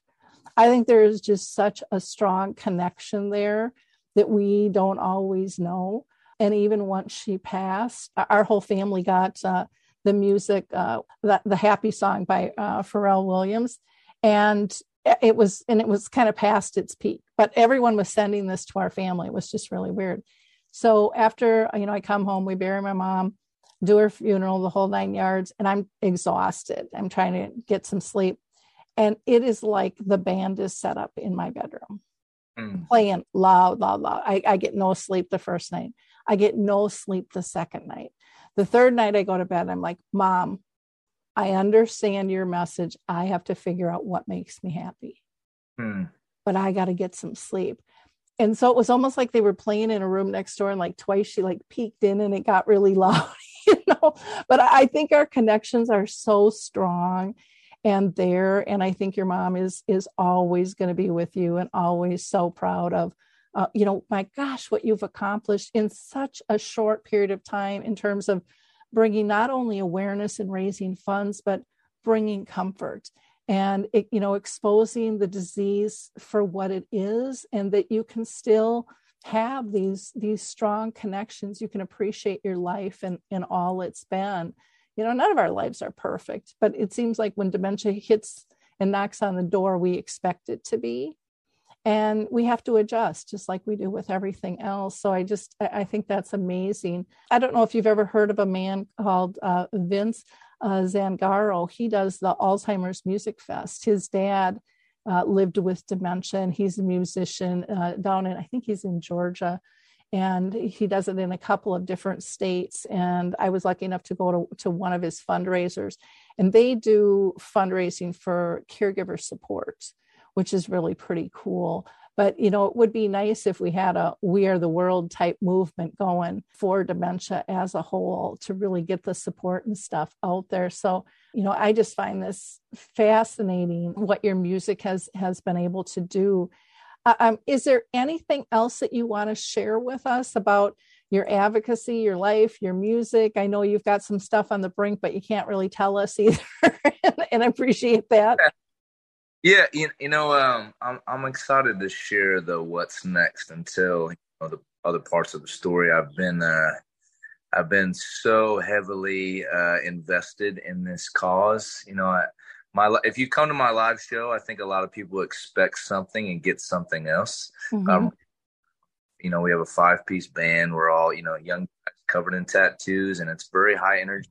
[SPEAKER 1] I think there is just such a strong connection there that we don't always know. And even once she passed, our whole family got uh, the music, uh, the, the happy song by uh, Pharrell Williams. And it was, and it was kind of past its peak, but everyone was sending this to our family. It was just really weird. So after, you know, I come home, we bury my mom, do her funeral, the whole nine yards, and I'm exhausted. I'm trying to get some sleep. And it is like the band is set up in my bedroom, mm. playing loud, loud, loud. I, I get no sleep the first night. I get no sleep the second night. The third night I go to bed, I'm like, Mom, I understand your message. I have to figure out what makes me happy. Hmm. But I got to get some sleep. And so it was almost like they were playing in a room next door, and like twice she like peeked in and it got really <laughs> loud, you know. But I think our connections are so strong and there. And I think your mom is is always going to be with you and always so proud of uh, you know, my gosh, what you've accomplished in such a short period of time in terms of bringing not only awareness and raising funds, but bringing comfort and it, you know exposing the disease for what it is and that you can still have these these strong connections you can appreciate your life and and all it's been you know none of our lives are perfect but it seems like when dementia hits and knocks on the door we expect it to be. And we have to adjust just like we do with everything else. So i just i think that's amazing. I don't know if you've ever heard of a man called uh, vince uh, zangaro. He does the alzheimer's music fest. His dad uh, lived with dementia and he's a musician uh, down in i think he's in georgia and he does it in a couple of different states and i was lucky enough to go to, to one of his fundraisers and they do fundraising for caregiver support which is really pretty cool. but you know it would be nice if we had a we are the world type movement going for dementia as a whole to really get the support and stuff out there so you know i just find this fascinating what your music has has been able to do um, is there anything else that you want to share with us about your advocacy, your life, your music. I know you've got some stuff on the brink, but you can't really tell us <laughs> either. and I appreciate that.
[SPEAKER 3] Yeah, you, you know, um, I'm I'm excited to share the what's next until you know, the other parts of the story. I've been uh, I've been so heavily uh, invested in this cause. You know, I, my if you come to my live show, I think a lot of people expect something and get something else. Mm-hmm. Um, you know, we have a five piece band. We're all, you know, young covered in tattoos and it's very high energy,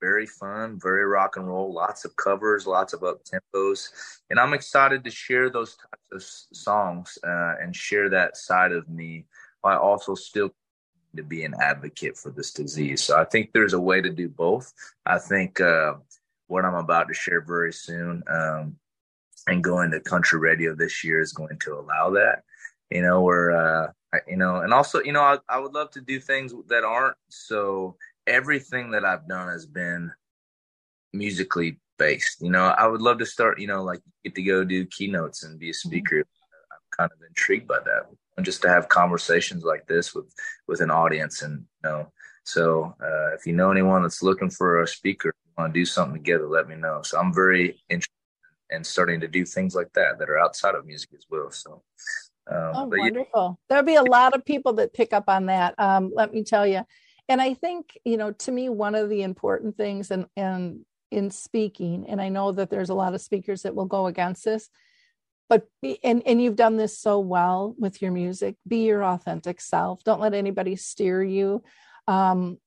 [SPEAKER 3] very fun, very rock and roll, lots of covers, lots of up tempos. And I'm excited to share those types of songs uh, and share that side of me while also still to be an advocate for this disease. So I think there's a way to do both. I think uh, what I'm about to share very soon um, and going to country radio this year is going to allow that. You know, we're uh, you know, and also, you know, I, I would love to do things that aren't so. Everything that I've done has been musically based. You know, I would love to start. You know, like get to go do keynotes and be a mm-hmm. speaker. I'm kind of intrigued by that, and just to have conversations like this with with an audience, and you know. So, uh, if you know anyone that's looking for a speaker, want to do something together, let me know. So, I'm very interested in starting to do things like that that are outside of music as well. So,
[SPEAKER 1] um, oh, wonderful. There'll be a lot of people that pick up on that. Um, let me tell you. And I think, you know, to me, one of the important things and, and in speaking, and I know that there's a lot of speakers that will go against this, but be, and, and you've done this so well with your music, be your authentic self. Don't let anybody steer you. Um,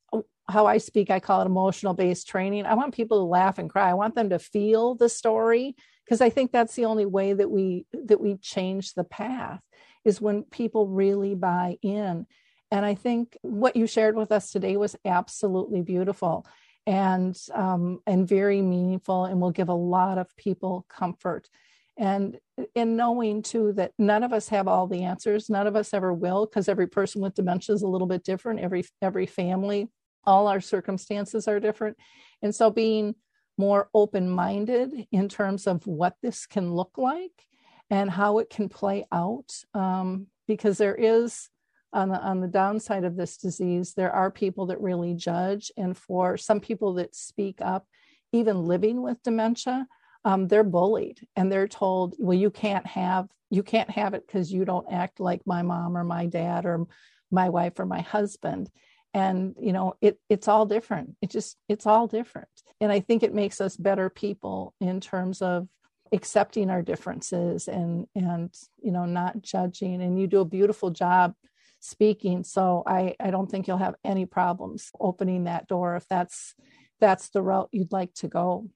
[SPEAKER 1] how I speak, I call it emotional based training. I want people to laugh and cry. I want them to feel the story because I think that's the only way that we that we change the path is when people really buy in. And I think what you shared with us today was absolutely beautiful and um, and very meaningful, and will give a lot of people comfort. And in knowing too that none of us have all the answers, none of us ever will, because every person with dementia is a little bit different. Every every family, all our circumstances are different, and so being more open minded in terms of what this can look like and how it can play out um, because there is on the on the downside of this disease there are people that really judge. And for some people that speak up even living with dementia um, they're bullied and they're told well you can't have you can't have it because you don't act like my mom or my dad or my wife or my husband and you know it it's all different. It just it's all different. And i think it makes us better people in terms of accepting our differences and and you know not judging. And you do a beautiful job speaking so i i don't think you'll have any problems opening that door if that's that's the route you'd like to go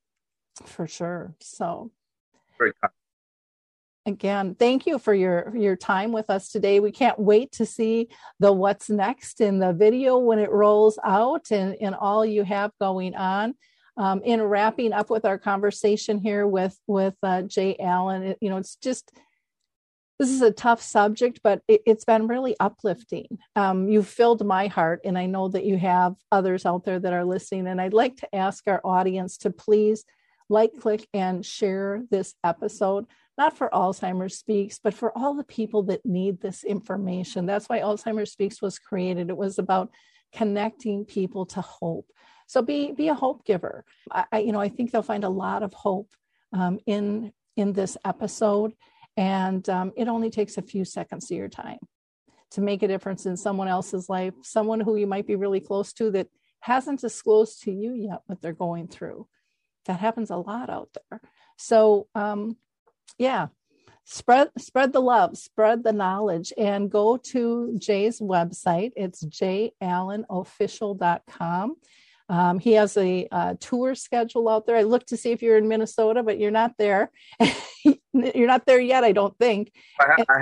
[SPEAKER 1] for sure. So again thank you for your your time with us today we can't wait to see the what's next in the video when it rolls out and and all you have going on um, in wrapping up with our conversation here with with uh, Jay Allen, it, you know, it's just this is a tough subject, but it, has been really uplifting. Um, you've filled my heart, and I know that you have others out there that are listening. And I'd like to ask our audience to please like, click, and share this episode, not for Alzheimer's Speaks, but for all the people that need this information. That's why Alzheimer's Speaks was created. It was about connecting people to hope. So be be a hope giver. I, you know I think they'll find a lot of hope um, in in this episode, and um, it only takes a few seconds of your time to make a difference in someone else's life, someone who you might be really close to that hasn't disclosed to you yet what they're going through. That happens a lot out there. So um, yeah, spread spread the love spread the knowledge and go to jay's website it's jayallenofficial.com um, he has a, a, tour schedule out there. I looked to see if you're in Minnesota, but you're not there. <laughs> you're not there yet, I don't think.
[SPEAKER 3] I, I,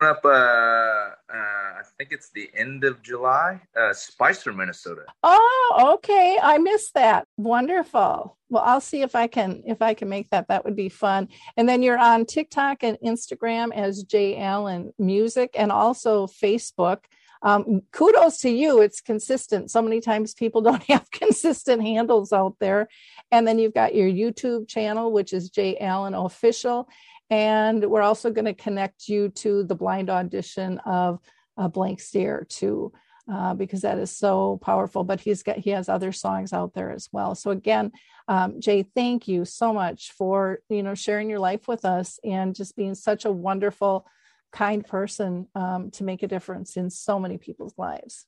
[SPEAKER 3] up uh, uh I think it's the end of July, uh Spicer, Minnesota.
[SPEAKER 1] Oh, okay. I missed that. Wonderful. Well, I'll see if I can if I can make that. That would be fun. And then you're on TikTok and Instagram as Jay Allen Music and also Facebook. Um, kudos to you. It's consistent. So many times people <laughs> don't have consistent handles out there. And then you've got your YouTube channel, which is Jay Allen Official. And we're also going to connect you to the blind audition of a Blank Stare too, uh, because that is so powerful. But he's got he has other songs out there as well. So again, um, Jay, thank you so much for you know sharing your life with us and just being such a wonderful, kind person um, to make a difference in so many people's lives.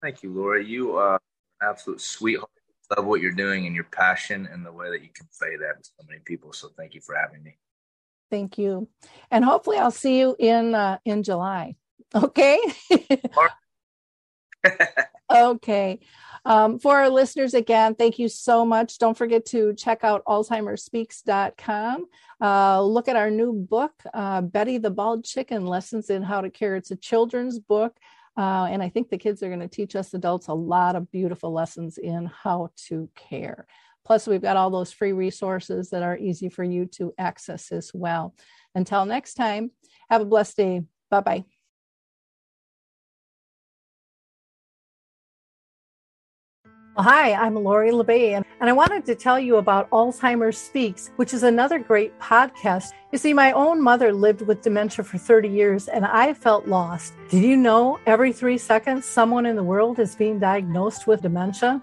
[SPEAKER 3] Thank you, Laura. You are absolute sweetheart. Love what you're doing and your passion and the way that you convey that to so many people. So thank you for having me.
[SPEAKER 1] Thank you. And hopefully I'll see you in uh, in July. Okay? <laughs> okay. Um, for our listeners, again, thank you so much. Don't forget to check out alzheimersspeaks.com. Uh, look at our new book, uh, Betty the Bald Chicken Lessons in How to Care. It's a children's book. Uh, and I think the kids are going to teach us adults a lot of beautiful lessons in how to care. Plus, we've got all those free resources that are easy for you to access as well. Until next time, have a blessed day. Bye bye. Hi, I'm Lori La Bey, and I wanted to tell you about Alzheimer's Speaks, which is another great podcast. You see, my own mother lived with dementia for 30 years, and I felt lost. Did you know every three seconds someone in the world is being diagnosed with dementia?